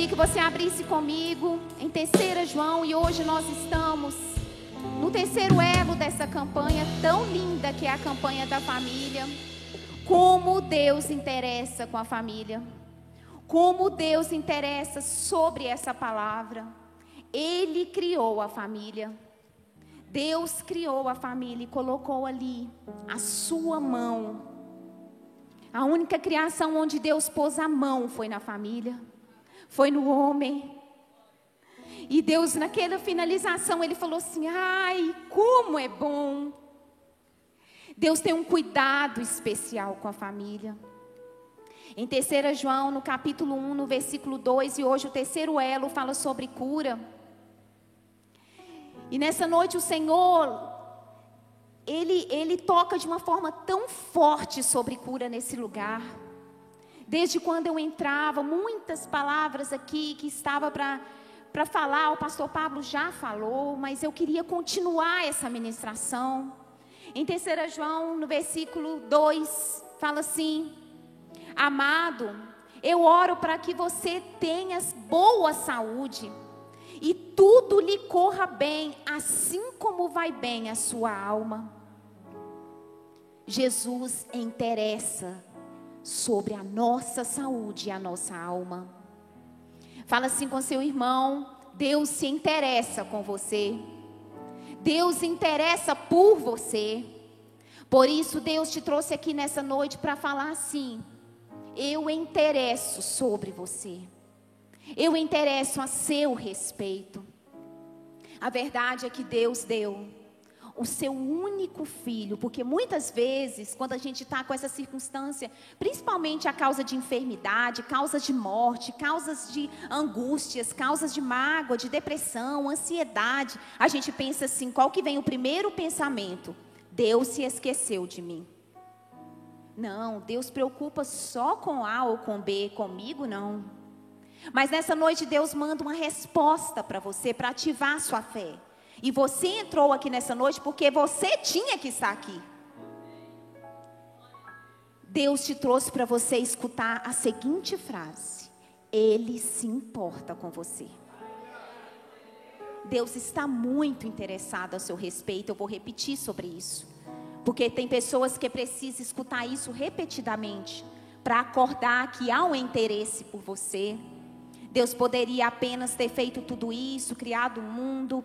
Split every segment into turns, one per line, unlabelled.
queria que você abrisse comigo em terceira João e hoje nós estamos no terceiro elo dessa campanha tão linda que é a campanha da família. Como Deus interessa com a família. Como Deus interessa sobre essa palavra. Ele criou a família. Deus criou a família e colocou ali a sua mão. A única criação onde Deus pôs a mão foi na família, foi no homem. E Deus, naquela finalização, Ele falou assim: ai, como é bom. Deus tem um cuidado especial com a família. Em 3 João, no capítulo 1, no versículo 2, e hoje o terceiro elo fala sobre cura. E nessa noite o Senhor, ele, ele toca de uma forma tão forte sobre cura nesse lugar. Desde quando eu entrava, muitas palavras aqui que estava para falar, o pastor Pablo já falou, mas eu queria continuar essa ministração. Em 3 João, no versículo 2, fala assim: Amado, eu oro para que você tenha boa saúde e tudo lhe corra bem, assim como vai bem a sua alma. Jesus interessa sobre a nossa saúde e a nossa alma. Fala assim com seu irmão: Deus se interessa com você. Deus se interessa por você. Por isso, Deus te trouxe aqui nessa noite para falar assim: Eu interesso sobre você. Eu interesso a seu respeito. A verdade é que Deus deu o seu único filho, porque muitas vezes, quando a gente está com essa circunstância, principalmente a causa de enfermidade, causas de morte, causas de angústias, causas de mágoa, de depressão, ansiedade, a gente pensa assim: qual que vem o primeiro pensamento? Deus se esqueceu de mim. Não, Deus preocupa só com A ou com B, comigo não. Mas nessa noite Deus manda uma resposta para você, para ativar a sua fé. E você entrou aqui nessa noite porque você tinha que estar aqui. Deus te trouxe para você escutar a seguinte frase: Ele se importa com você. Deus está muito interessado a seu respeito. Eu vou repetir sobre isso. Porque tem pessoas que precisam escutar isso repetidamente para acordar que há um interesse por você. Deus poderia apenas ter feito tudo isso, criado o um mundo,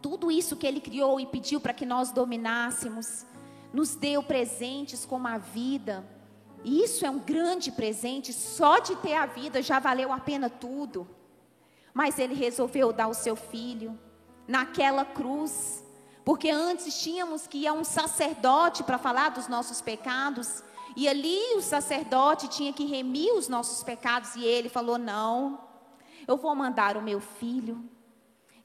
tudo isso que Ele criou e pediu para que nós dominássemos, nos deu presentes como a vida. E isso é um grande presente, só de ter a vida já valeu a pena tudo. Mas Ele resolveu dar o seu filho naquela cruz, porque antes tínhamos que ir a um sacerdote para falar dos nossos pecados. E ali o sacerdote tinha que remir os nossos pecados e ele falou: Não, eu vou mandar o meu filho.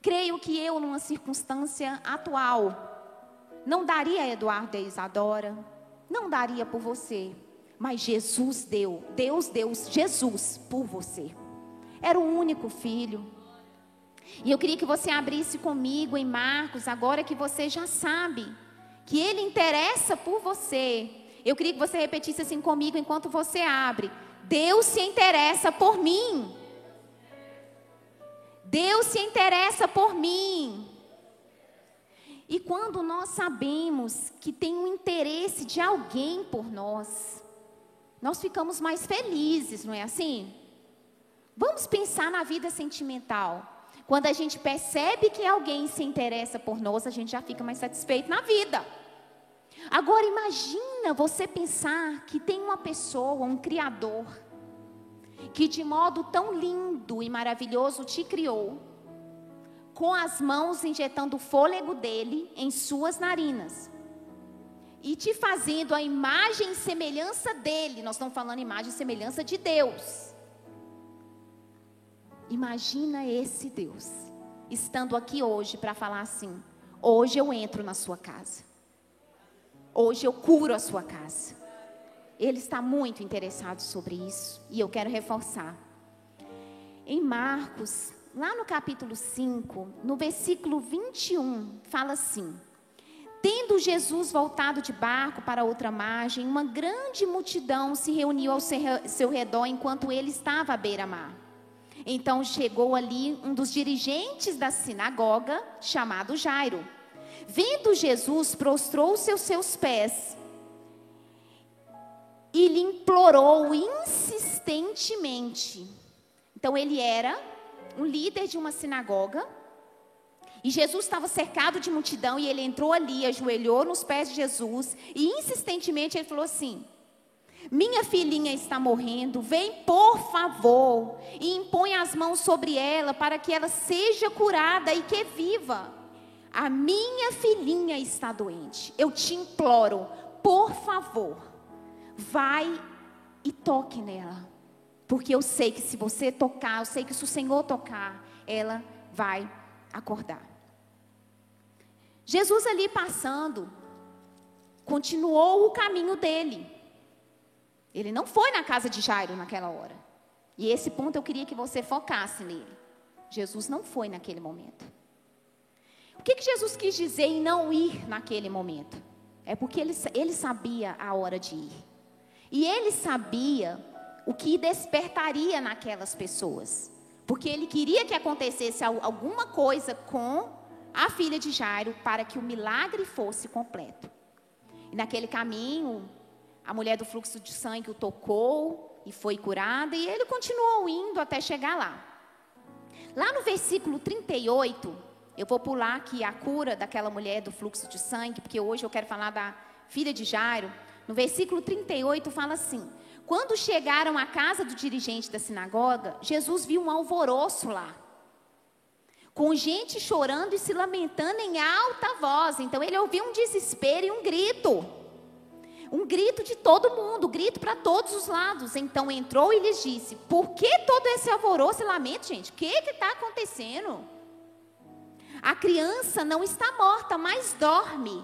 Creio que eu, numa circunstância atual, não daria a Eduardo e a Isadora, não daria por você, mas Jesus deu, Deus deu Jesus por você. Era o único filho. E eu queria que você abrisse comigo em Marcos, agora que você já sabe que ele interessa por você. Eu queria que você repetisse assim comigo enquanto você abre. Deus se interessa por mim. Deus se interessa por mim. E quando nós sabemos que tem um interesse de alguém por nós, nós ficamos mais felizes, não é assim? Vamos pensar na vida sentimental. Quando a gente percebe que alguém se interessa por nós, a gente já fica mais satisfeito na vida. Agora imagina você pensar que tem uma pessoa, um criador, que de modo tão lindo e maravilhoso te criou, com as mãos injetando o fôlego dele em suas narinas. E te fazendo a imagem e semelhança dele. Nós estamos falando imagem e semelhança de Deus. Imagina esse Deus estando aqui hoje para falar assim: hoje eu entro na sua casa. Hoje eu curo a sua casa. Ele está muito interessado sobre isso e eu quero reforçar. Em Marcos, lá no capítulo 5, no versículo 21, fala assim: Tendo Jesus voltado de barco para outra margem, uma grande multidão se reuniu ao seu redor enquanto ele estava à beira-mar. Então chegou ali um dos dirigentes da sinagoga, chamado Jairo. Vendo Jesus, prostrou-se aos seus pés e lhe implorou insistentemente. Então ele era um líder de uma sinagoga. E Jesus estava cercado de multidão e ele entrou ali, ajoelhou nos pés de Jesus e insistentemente ele falou assim: Minha filhinha está morrendo, vem por favor e impõe as mãos sobre ela para que ela seja curada e que viva. A minha filhinha está doente. Eu te imploro, por favor, vai e toque nela. Porque eu sei que se você tocar, eu sei que se o Senhor tocar, ela vai acordar. Jesus ali passando, continuou o caminho dele. Ele não foi na casa de Jairo naquela hora. E esse ponto eu queria que você focasse nele. Jesus não foi naquele momento. O que, que Jesus quis dizer em não ir naquele momento? É porque ele, ele sabia a hora de ir. E ele sabia o que despertaria naquelas pessoas. Porque ele queria que acontecesse alguma coisa com a filha de Jairo para que o milagre fosse completo. E naquele caminho, a mulher do fluxo de sangue o tocou e foi curada, e ele continuou indo até chegar lá. Lá no versículo 38, eu vou pular aqui a cura daquela mulher do fluxo de sangue, porque hoje eu quero falar da filha de Jairo. No versículo 38 fala assim: Quando chegaram à casa do dirigente da sinagoga, Jesus viu um alvoroço lá, com gente chorando e se lamentando em alta voz. Então ele ouviu um desespero e um grito. Um grito de todo mundo, um grito para todos os lados. Então entrou e lhes disse: Por que todo esse alvoroço e lamento, gente? O que está acontecendo? A criança não está morta, mas dorme.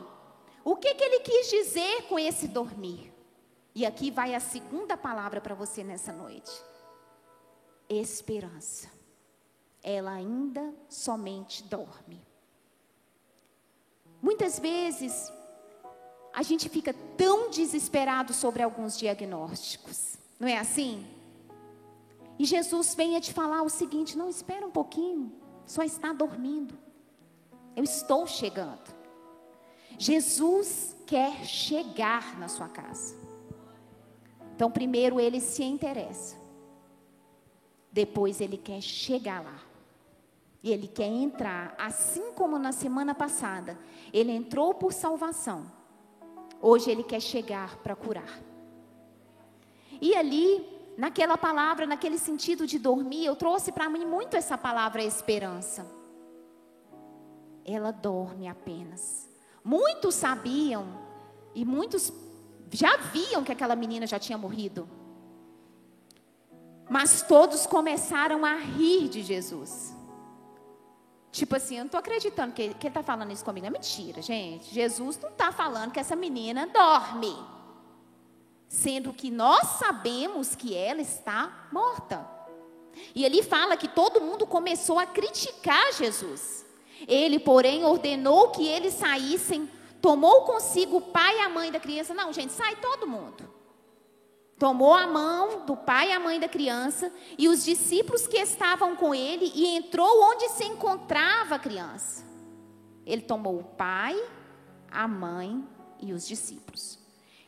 O que, que ele quis dizer com esse dormir? E aqui vai a segunda palavra para você nessa noite: esperança. Ela ainda somente dorme. Muitas vezes, a gente fica tão desesperado sobre alguns diagnósticos, não é assim? E Jesus vem a te falar o seguinte: não, espera um pouquinho, só está dormindo. Eu estou chegando. Jesus quer chegar na sua casa. Então, primeiro ele se interessa. Depois ele quer chegar lá. E ele quer entrar, assim como na semana passada, ele entrou por salvação. Hoje ele quer chegar para curar. E ali, naquela palavra, naquele sentido de dormir, eu trouxe para mim muito essa palavra esperança ela dorme apenas. Muitos sabiam e muitos já viam que aquela menina já tinha morrido. Mas todos começaram a rir de Jesus. Tipo assim, eu não estou acreditando que, ele está falando isso comigo. É mentira, gente. Jesus não está falando que essa menina dorme. Sendo que nós sabemos que ela está morta. E ele fala que todo mundo começou a criticar Jesus. Ele, porém, ordenou que eles saíssem, tomou consigo o pai e a mãe da criança. Não, gente, sai todo mundo. Tomou a mão do pai e a mãe da criança e os discípulos que estavam com ele e entrou onde se encontrava a criança. Ele tomou o pai, a mãe e os discípulos.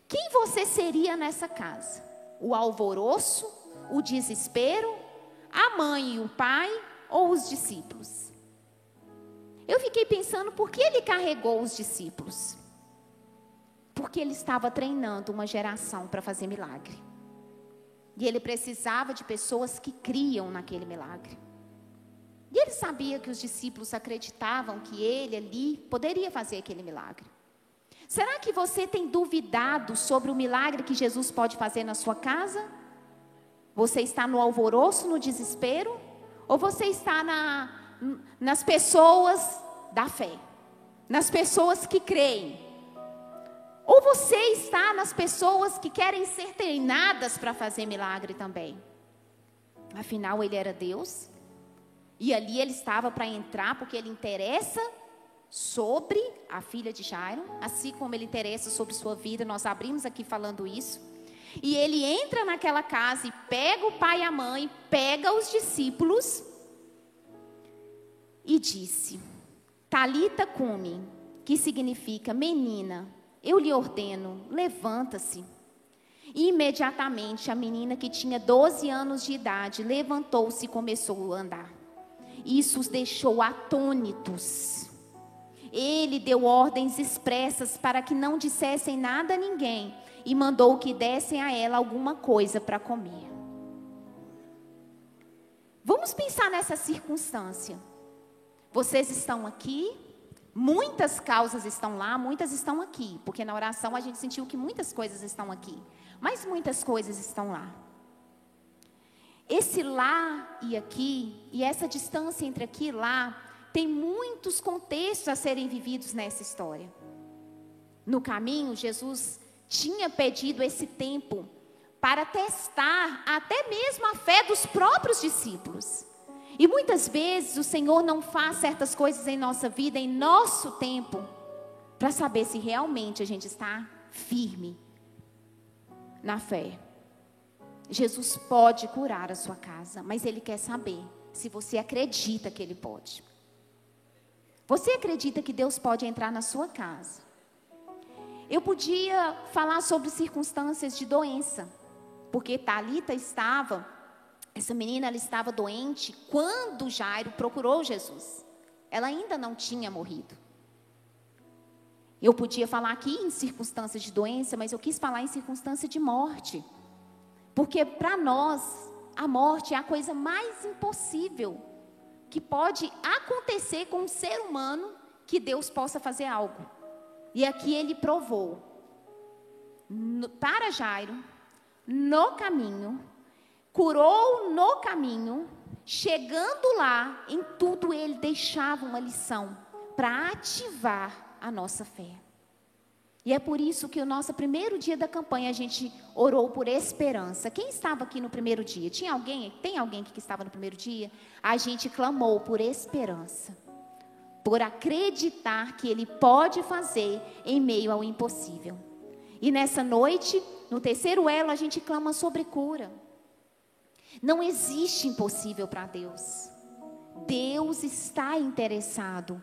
Quem você seria nessa casa? O alvoroço, o desespero, a mãe e o pai ou os discípulos? Eu fiquei pensando por que ele carregou os discípulos. Porque ele estava treinando uma geração para fazer milagre. E ele precisava de pessoas que criam naquele milagre. E ele sabia que os discípulos acreditavam que ele ali poderia fazer aquele milagre. Será que você tem duvidado sobre o milagre que Jesus pode fazer na sua casa? Você está no alvoroço, no desespero? Ou você está na, nas pessoas da fé, nas pessoas que creem. Ou você está nas pessoas que querem ser treinadas para fazer milagre também. Afinal, ele era Deus. E ali ele estava para entrar, porque ele interessa sobre a filha de Jairo, assim como ele interessa sobre sua vida. Nós abrimos aqui falando isso. E ele entra naquela casa e pega o pai e a mãe, pega os discípulos e disse: Talita cumi, que significa menina, eu lhe ordeno, levanta-se. Imediatamente a menina que tinha 12 anos de idade levantou-se e começou a andar. Isso os deixou atônitos. Ele deu ordens expressas para que não dissessem nada a ninguém e mandou que dessem a ela alguma coisa para comer. Vamos pensar nessa circunstância. Vocês estão aqui, muitas causas estão lá, muitas estão aqui, porque na oração a gente sentiu que muitas coisas estão aqui, mas muitas coisas estão lá. Esse lá e aqui, e essa distância entre aqui e lá, tem muitos contextos a serem vividos nessa história. No caminho, Jesus tinha pedido esse tempo para testar até mesmo a fé dos próprios discípulos. E muitas vezes o Senhor não faz certas coisas em nossa vida, em nosso tempo, para saber se realmente a gente está firme na fé. Jesus pode curar a sua casa, mas Ele quer saber se você acredita que Ele pode. Você acredita que Deus pode entrar na sua casa? Eu podia falar sobre circunstâncias de doença, porque Talita estava, essa menina ela estava doente quando Jairo procurou Jesus. Ela ainda não tinha morrido. Eu podia falar aqui em circunstâncias de doença, mas eu quis falar em circunstância de morte. Porque para nós, a morte é a coisa mais impossível que pode acontecer com um ser humano que Deus possa fazer algo. E aqui ele provou no, para Jairo, no caminho, curou no caminho, chegando lá, em tudo ele deixava uma lição para ativar a nossa fé. E é por isso que o nosso primeiro dia da campanha a gente orou por esperança. Quem estava aqui no primeiro dia? Tinha alguém? Tem alguém que estava no primeiro dia? A gente clamou por esperança por acreditar que Ele pode fazer em meio ao impossível. E nessa noite, no terceiro elo, a gente clama sobre cura. Não existe impossível para Deus. Deus está interessado.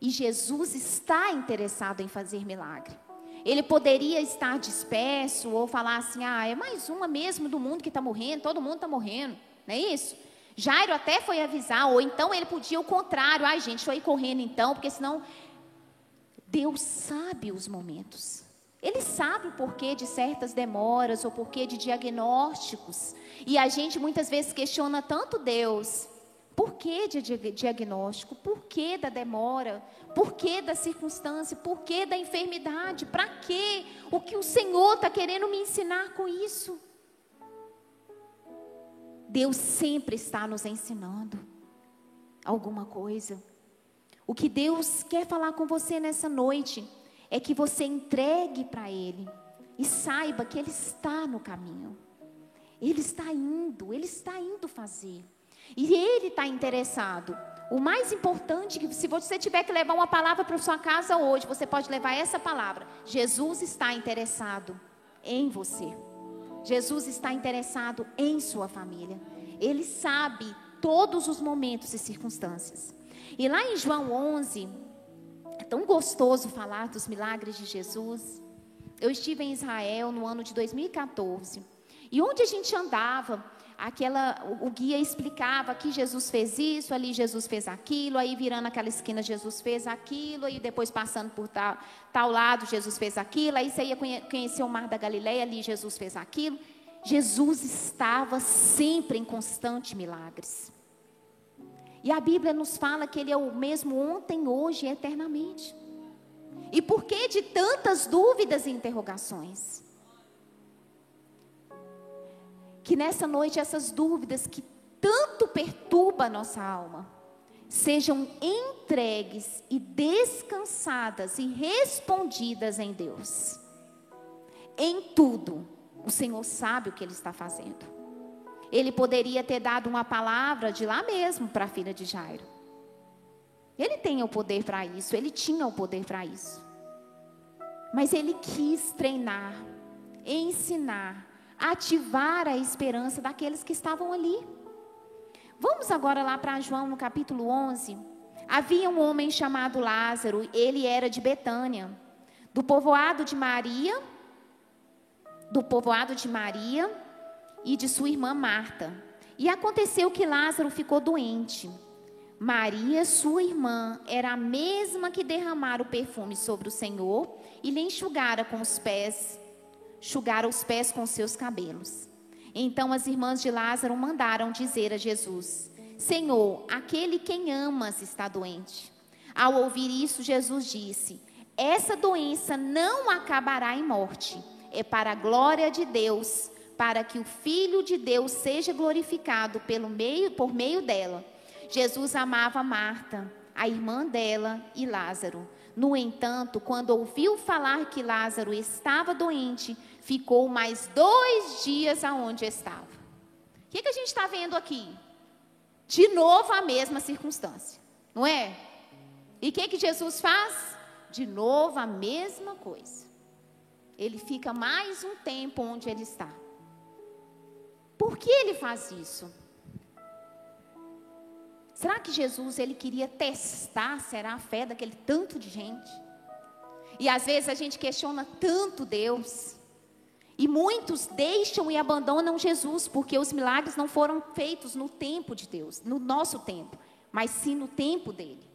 E Jesus está interessado em fazer milagre. Ele poderia estar disperso ou falar assim: ah, é mais uma mesmo do mundo que está morrendo, todo mundo está morrendo. Não é isso? Jairo até foi avisar, ou então ele podia o contrário. Ai, gente, deixa eu ir correndo então, porque senão. Deus sabe os momentos. Ele sabe o porquê de certas demoras ou porquê de diagnósticos. E a gente muitas vezes questiona tanto Deus. Por que de diagnóstico? Por que da demora? Por que da circunstância? Por que da enfermidade? Para quê? O que o Senhor está querendo me ensinar com isso? Deus sempre está nos ensinando alguma coisa. O que Deus quer falar com você nessa noite é que você entregue para Ele e saiba que Ele está no caminho. Ele está indo, Ele está indo fazer. E Ele está interessado. O mais importante, que se você tiver que levar uma palavra para sua casa hoje, você pode levar essa palavra. Jesus está interessado em você. Jesus está interessado em sua família. Ele sabe todos os momentos e circunstâncias. E lá em João 11, é tão gostoso falar dos milagres de Jesus. Eu estive em Israel no ano de 2014. E onde a gente andava, aquela o, guia explicava que Jesus fez isso, ali Jesus fez aquilo, aí virando aquela esquina Jesus fez aquilo, e depois passando por tal, tal lado Jesus fez aquilo, aí você ia conhecer o Mar da Galileia, ali Jesus fez aquilo. Jesus estava sempre em constante milagres. E a Bíblia nos fala que Ele é o mesmo ontem, hoje e eternamente. E por que de tantas dúvidas e interrogações? Que nessa noite essas dúvidas que tanto perturba a nossa alma sejam entregues e descansadas e respondidas em Deus. Em tudo, o Senhor sabe o que Ele está fazendo. Ele poderia ter dado uma palavra de lá mesmo para a filha de Jairo. Ele tem o poder para isso, ele tinha o poder para isso. Mas ele quis treinar, ensinar ativar a esperança daqueles que estavam ali. Vamos agora lá para João no capítulo 11. Havia um homem chamado Lázaro, ele era de Betânia, do povoado de Maria, do povoado de Maria e de sua irmã Marta. E aconteceu que Lázaro ficou doente. Maria, sua irmã, era a mesma que derramara o perfume sobre o Senhor e lhe enxugara com os pés, enxugara os pés com seus cabelos. Então as irmãs de Lázaro mandaram dizer a Jesus: Senhor, aquele quem amas está doente. Ao ouvir isso, Jesus disse: Essa doença não acabará em morte, é para a glória de Deus, para que o Filho de Deus seja glorificado pelo meio, por meio dela. Jesus amava Marta, a irmã dela e Lázaro. No entanto, quando ouviu falar que Lázaro estava doente, ficou mais dois dias aonde estava. O que, que a gente está vendo aqui? De novo a mesma circunstância, não é? E o que, que Jesus faz? De novo a mesma coisa. Ele fica mais um tempo onde ele está. Por que ele faz isso? Será que Jesus ele queria testar será a fé daquele tanto de gente? E às vezes a gente questiona tanto Deus. E muitos deixam e abandonam Jesus porque os milagres não foram feitos no tempo de Deus, no nosso tempo, mas sim no tempo dele.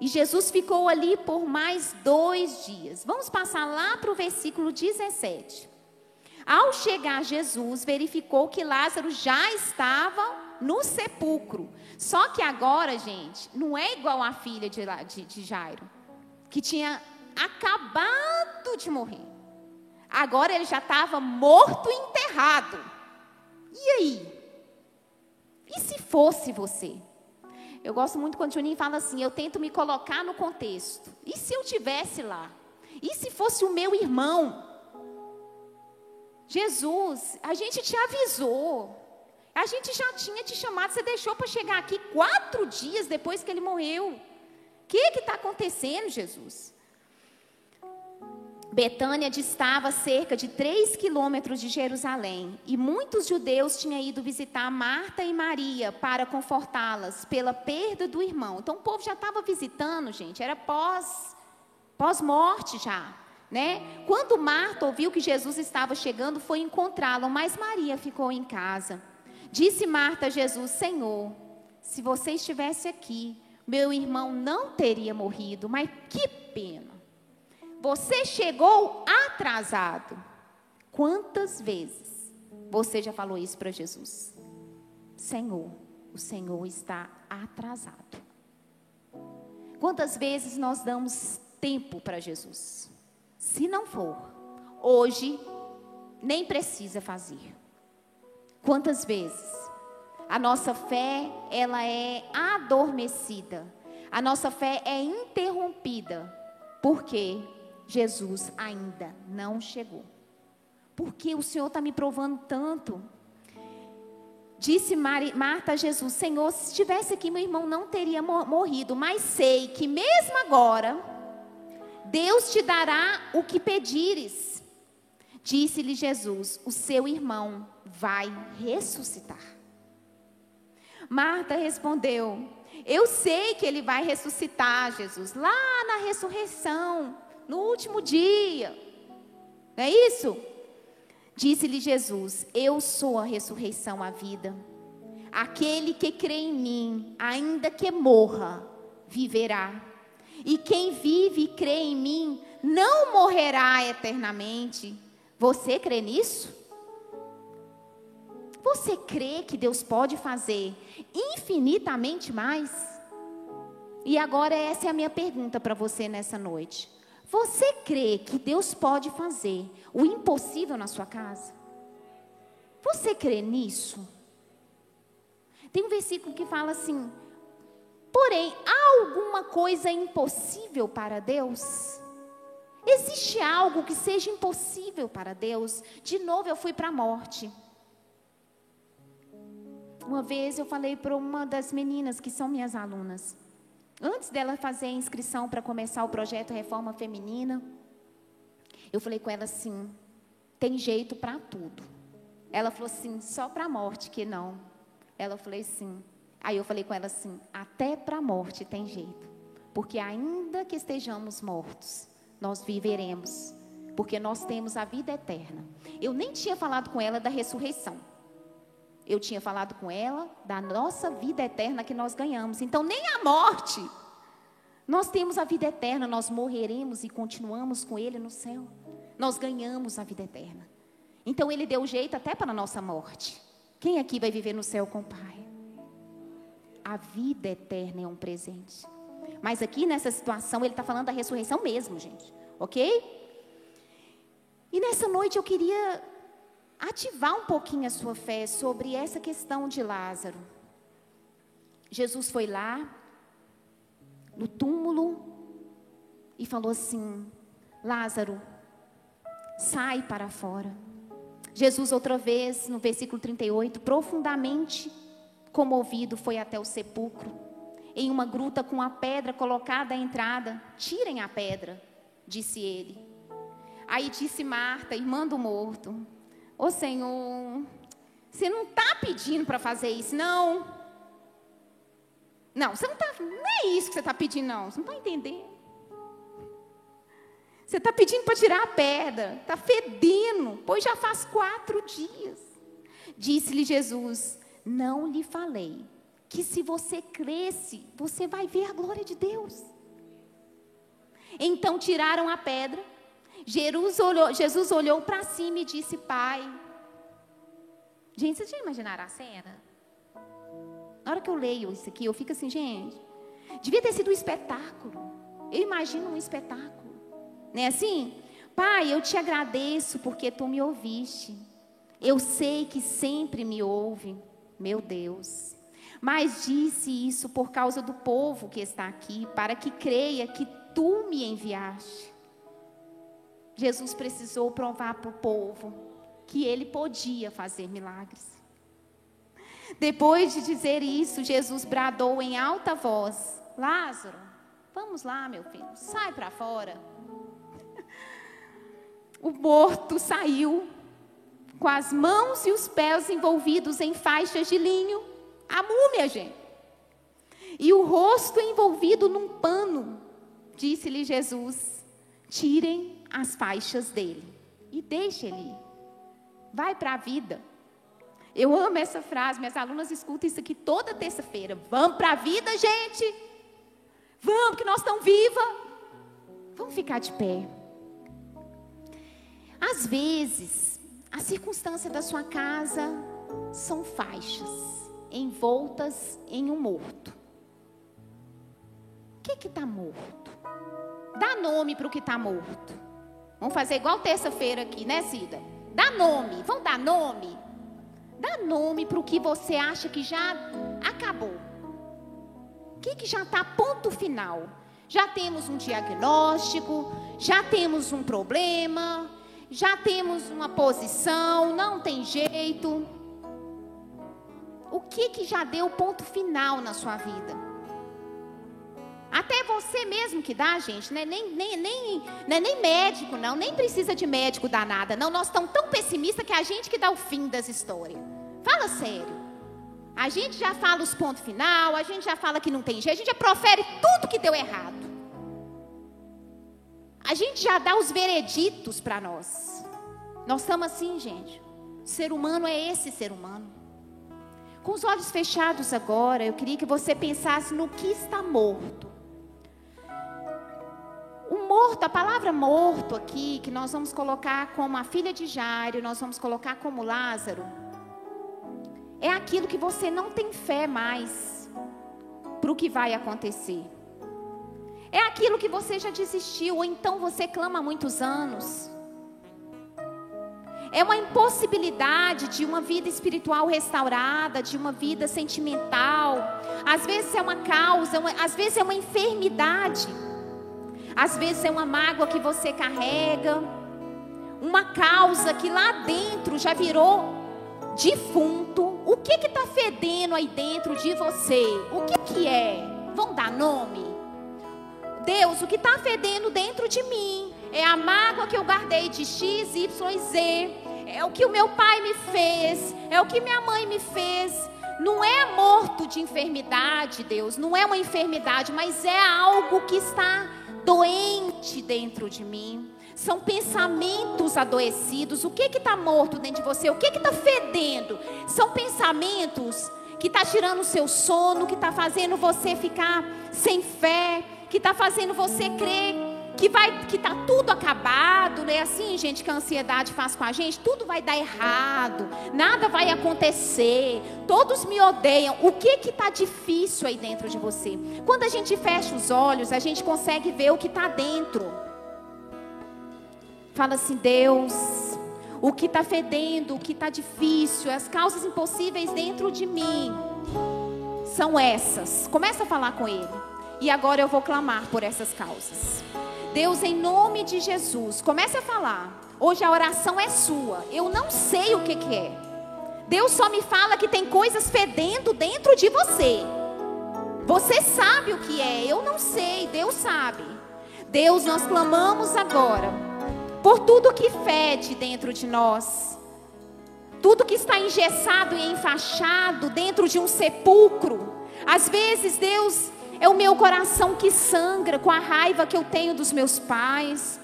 E Jesus ficou ali por mais dois dias. Vamos passar lá para o versículo 17. Ao chegar Jesus, verificou que Lázaro já estava no sepulcro. Só que agora, gente, não é igual a filha de, de, de Jairo, que tinha acabado de morrer. Agora ele já estava morto e enterrado. E aí? E se fosse você? Eu gosto muito quando o Juninho fala assim: eu tento me colocar no contexto. E se eu tivesse lá? E se fosse o meu irmão? Jesus, a gente te avisou. A gente já tinha te chamado, você deixou para chegar aqui quatro dias depois que ele morreu. O que está acontecendo, Jesus? Betânia distava cerca de três quilômetros de Jerusalém e muitos judeus tinham ido visitar Marta e Maria para confortá-las pela perda do irmão. Então o povo já estava visitando, gente, era pós pós-morte já, né? Quando Marta ouviu que Jesus estava chegando, foi encontrá-lo, mas Maria ficou em casa. Disse Marta a Jesus: Senhor, se você estivesse aqui, meu irmão não teria morrido, mas que pena. Você chegou atrasado. Quantas vezes você já falou isso para Jesus? Senhor, o Senhor está atrasado. Quantas vezes nós damos tempo para Jesus? Se não for, hoje nem precisa fazer. Quantas vezes a nossa fé ela é adormecida, a nossa fé é interrompida porque Jesus ainda não chegou. Porque o Senhor está me provando tanto. Disse Marta a Jesus: Senhor, se estivesse aqui, meu irmão não teria morrido, mas sei que mesmo agora, Deus te dará o que pedires. Disse-lhe Jesus: O seu irmão vai ressuscitar. Marta respondeu: Eu sei que ele vai ressuscitar, Jesus, lá na ressurreição, no último dia. Não é isso? Disse-lhe Jesus: Eu sou a ressurreição, a vida. Aquele que crê em mim, ainda que morra, viverá. E quem vive e crê em mim, não morrerá eternamente. Você crê nisso? Você crê que Deus pode fazer infinitamente mais? E agora essa é a minha pergunta para você nessa noite. Você crê que Deus pode fazer o impossível na sua casa? Você crê nisso? Tem um versículo que fala assim: Porém, há alguma coisa impossível para Deus? Existe algo que seja impossível para Deus? De novo eu fui para a morte. Uma vez eu falei para uma das meninas que são minhas alunas, antes dela fazer a inscrição para começar o projeto Reforma Feminina, eu falei com ela assim: tem jeito para tudo. Ela falou assim: só para a morte que não. Ela falou assim. Aí eu falei com ela assim: até para a morte tem jeito. Porque ainda que estejamos mortos, nós viveremos. Porque nós temos a vida eterna. Eu nem tinha falado com ela da ressurreição. Eu tinha falado com ela da nossa vida eterna que nós ganhamos. Então, nem a morte. Nós temos a vida eterna, nós morreremos e continuamos com Ele no céu. Nós ganhamos a vida eterna. Então, Ele deu jeito até para a nossa morte. Quem aqui vai viver no céu com o Pai? A vida eterna é um presente. Mas aqui nessa situação, Ele está falando da ressurreição mesmo, gente. Ok? E nessa noite eu queria ativar um pouquinho a sua fé sobre essa questão de Lázaro. Jesus foi lá, no túmulo, e falou assim: Lázaro, sai para fora. Jesus, outra vez, no versículo 38, profundamente comovido, foi até o sepulcro. Em uma gruta com a pedra colocada à entrada, tirem a pedra, disse ele. Aí disse Marta, irmã do morto: Ô Senhor, você não está pedindo para fazer isso, não. Não, você não está. Não é isso que você está pedindo, não. Você não está entendendo. Você está pedindo para tirar a pedra. Está fedendo, pois já faz quatro dias. Disse-lhe Jesus: Não lhe falei que se você cresce, você vai ver a glória de Deus. Então tiraram a pedra Jesus olhou, Jesus olhou para cima e disse: Pai. Gente, vocês já imaginaram a cena? Na hora que eu leio isso aqui, eu fico assim, gente, devia ter sido um espetáculo. Eu imagino um espetáculo. Não é assim? Pai, eu te agradeço porque tu me ouviste. Eu sei que sempre me ouve, meu Deus. Mas disse isso por causa do povo que está aqui, para que creia que tu me enviaste. Jesus precisou provar para o povo que ele podia fazer milagres. Depois de dizer isso, Jesus bradou em alta voz: Lázaro, vamos lá, meu filho, sai para fora. O morto saiu com as mãos e os pés envolvidos em faixas de linho, a múmia, gente. E o rosto envolvido num pano. Disse-lhe Jesus: Tirem as faixas dele e deixe ele. Vai para a vida. Eu amo essa frase, minhas alunas escutam isso aqui toda terça-feira. Vamos para a vida, gente. Vamos, que nós estamos vivas. Vamos ficar de pé. Às vezes, a circunstância da sua casa são faixas envoltas em um morto. O que está morto? Dá nome para o que está morto. Vamos fazer igual terça-feira aqui, né, Cida? Dá nome, vamos dar nome. Dá nome para o que você acha que já acabou. O que, que já está ponto final? Já temos um diagnóstico, já temos um problema, já temos uma posição, não tem jeito. O que, que já deu ponto final na sua vida? Até você mesmo que dá, gente, né? nem, nem, nem, não é nem médico, não, nem precisa de médico dar nada. Não, nós estamos tão pessimistas que é a gente que dá o fim das histórias. Fala sério. A gente já fala os pontos final, a gente já fala que não tem jeito, a gente já profere tudo que deu errado. A gente já dá os vereditos para nós. Nós estamos assim, gente. O ser humano é esse ser humano. Com os olhos fechados agora, eu queria que você pensasse no que está morto. O morto, a palavra morto aqui, que nós vamos colocar como a filha de Jairo, nós vamos colocar como Lázaro, é aquilo que você não tem fé mais para o que vai acontecer. É aquilo que você já desistiu, ou então você clama há muitos anos. É uma impossibilidade de uma vida espiritual restaurada, de uma vida sentimental. Às vezes é uma causa, às vezes é uma enfermidade. Às vezes é uma mágoa que você carrega, uma causa que lá dentro já virou defunto. O que que está fedendo aí dentro de você? O que que é? Vão dar nome? Deus, o que está fedendo dentro de mim é a mágoa que eu guardei de X, Y e Z, é o que o meu pai me fez, é o que minha mãe me fez. Não é morto de enfermidade, Deus, não é uma enfermidade, mas é algo que está doente dentro de mim. São pensamentos adoecidos. O que está morto dentro de você? O que está fedendo? São pensamentos que está tirando o seu sono, que está fazendo você ficar sem fé, que está fazendo você crer que vai que tá tudo acabado, né? Assim, gente, que a ansiedade faz com a gente, tudo vai dar errado, nada vai acontecer, todos me odeiam. O que que tá difícil aí dentro de você? Quando a gente fecha os olhos, a gente consegue ver o que está dentro. Fala assim, Deus, o que está fedendo, o que está difícil, as causas impossíveis dentro de mim são essas. Começa a falar com Ele. E agora eu vou clamar por essas causas. Deus, em nome de Jesus, comece a falar. Hoje a oração é sua. Eu não sei o que, que é. Deus só me fala que tem coisas fedendo dentro de você. Você sabe o que é, eu não sei, Deus sabe. Deus, nós clamamos agora por tudo que fede dentro de nós. Tudo que está engessado e enfaixado dentro de um sepulcro. Às vezes, Deus, é o meu coração que sangra com a raiva que eu tenho dos meus pais.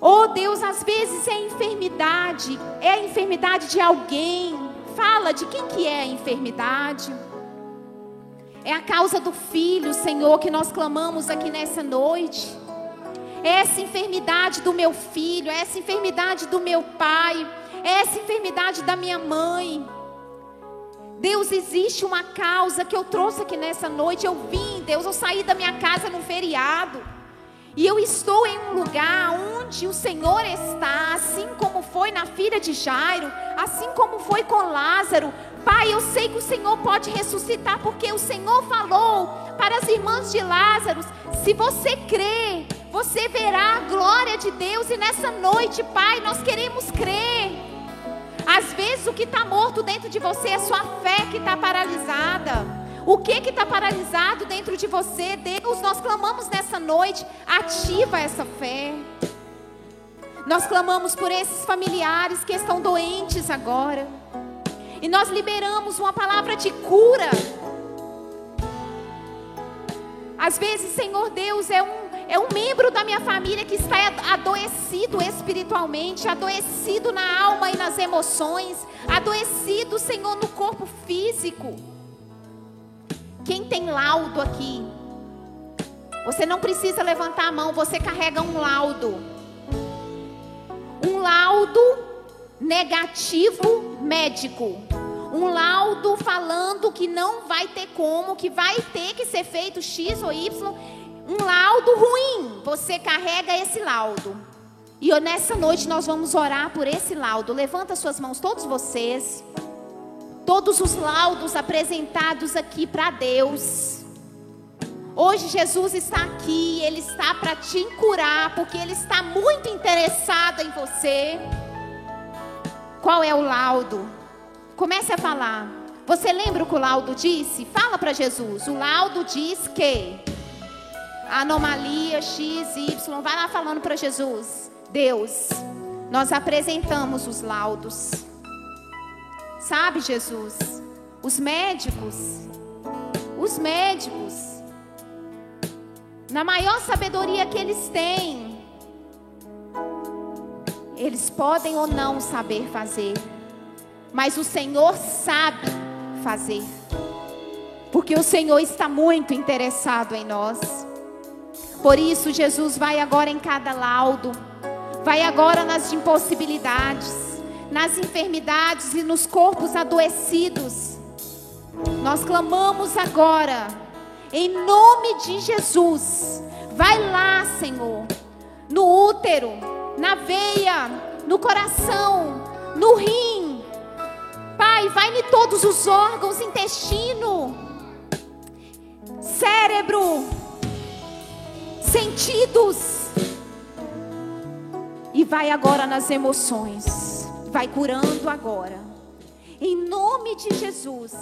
Oh Deus, às vezes é enfermidade, é a enfermidade de alguém. Fala de quem que é a enfermidade. É a causa do filho, Senhor, que nós clamamos aqui nessa noite. É essa enfermidade do meu filho, é essa enfermidade do meu pai, é essa enfermidade da minha mãe. Deus, existe uma causa que eu trouxe aqui nessa noite. Eu vim, Deus, eu saí da minha casa no feriado. E eu estou em um lugar onde o Senhor está, assim como foi na filha de Jairo, assim como foi com Lázaro. Pai, eu sei que o Senhor pode ressuscitar, porque o Senhor falou para as irmãs de Lázaro: se você crer, você verá a glória de Deus. E nessa noite, Pai, nós queremos crer. Às vezes o que está morto dentro de você é sua fé que está paralisada. O que está paralisado dentro de você? Deus, nós clamamos nessa noite, ativa essa fé. Nós clamamos por esses familiares que estão doentes agora. E nós liberamos uma palavra de cura. Às vezes, Senhor Deus, é um é um membro da minha família que está adoecido espiritualmente, adoecido na alma e nas emoções, adoecido, Senhor, no corpo físico. Quem tem laudo aqui? Você não precisa levantar a mão, você carrega um laudo. Um laudo negativo médico. Um laudo falando que não vai ter como, que vai ter que ser feito X ou Y um laudo ruim, você carrega esse laudo. E nessa noite nós vamos orar por esse laudo. Levanta suas mãos, todos vocês. Todos os laudos apresentados aqui para Deus. Hoje Jesus está aqui, Ele está para te curar, porque Ele está muito interessado em você. Qual é o laudo? Comece a falar. Você lembra o que o laudo disse? Fala para Jesus. O laudo diz que anomalia X, Y. Vai lá falando para Jesus. Deus, nós apresentamos os laudos. Sabe, Jesus, os médicos, os médicos, na maior sabedoria que eles têm, eles podem ou não saber fazer, mas o Senhor sabe fazer, porque o Senhor está muito interessado em nós. Por isso, Jesus vai agora em cada laudo, vai agora nas impossibilidades, nas enfermidades e nos corpos adoecidos. Nós clamamos agora, em nome de Jesus. Vai lá, Senhor, no útero, na veia, no coração, no rim. Pai, vai em todos os órgãos, intestino, cérebro sentidos. E vai agora nas emoções. Vai curando agora. Em nome de Jesus.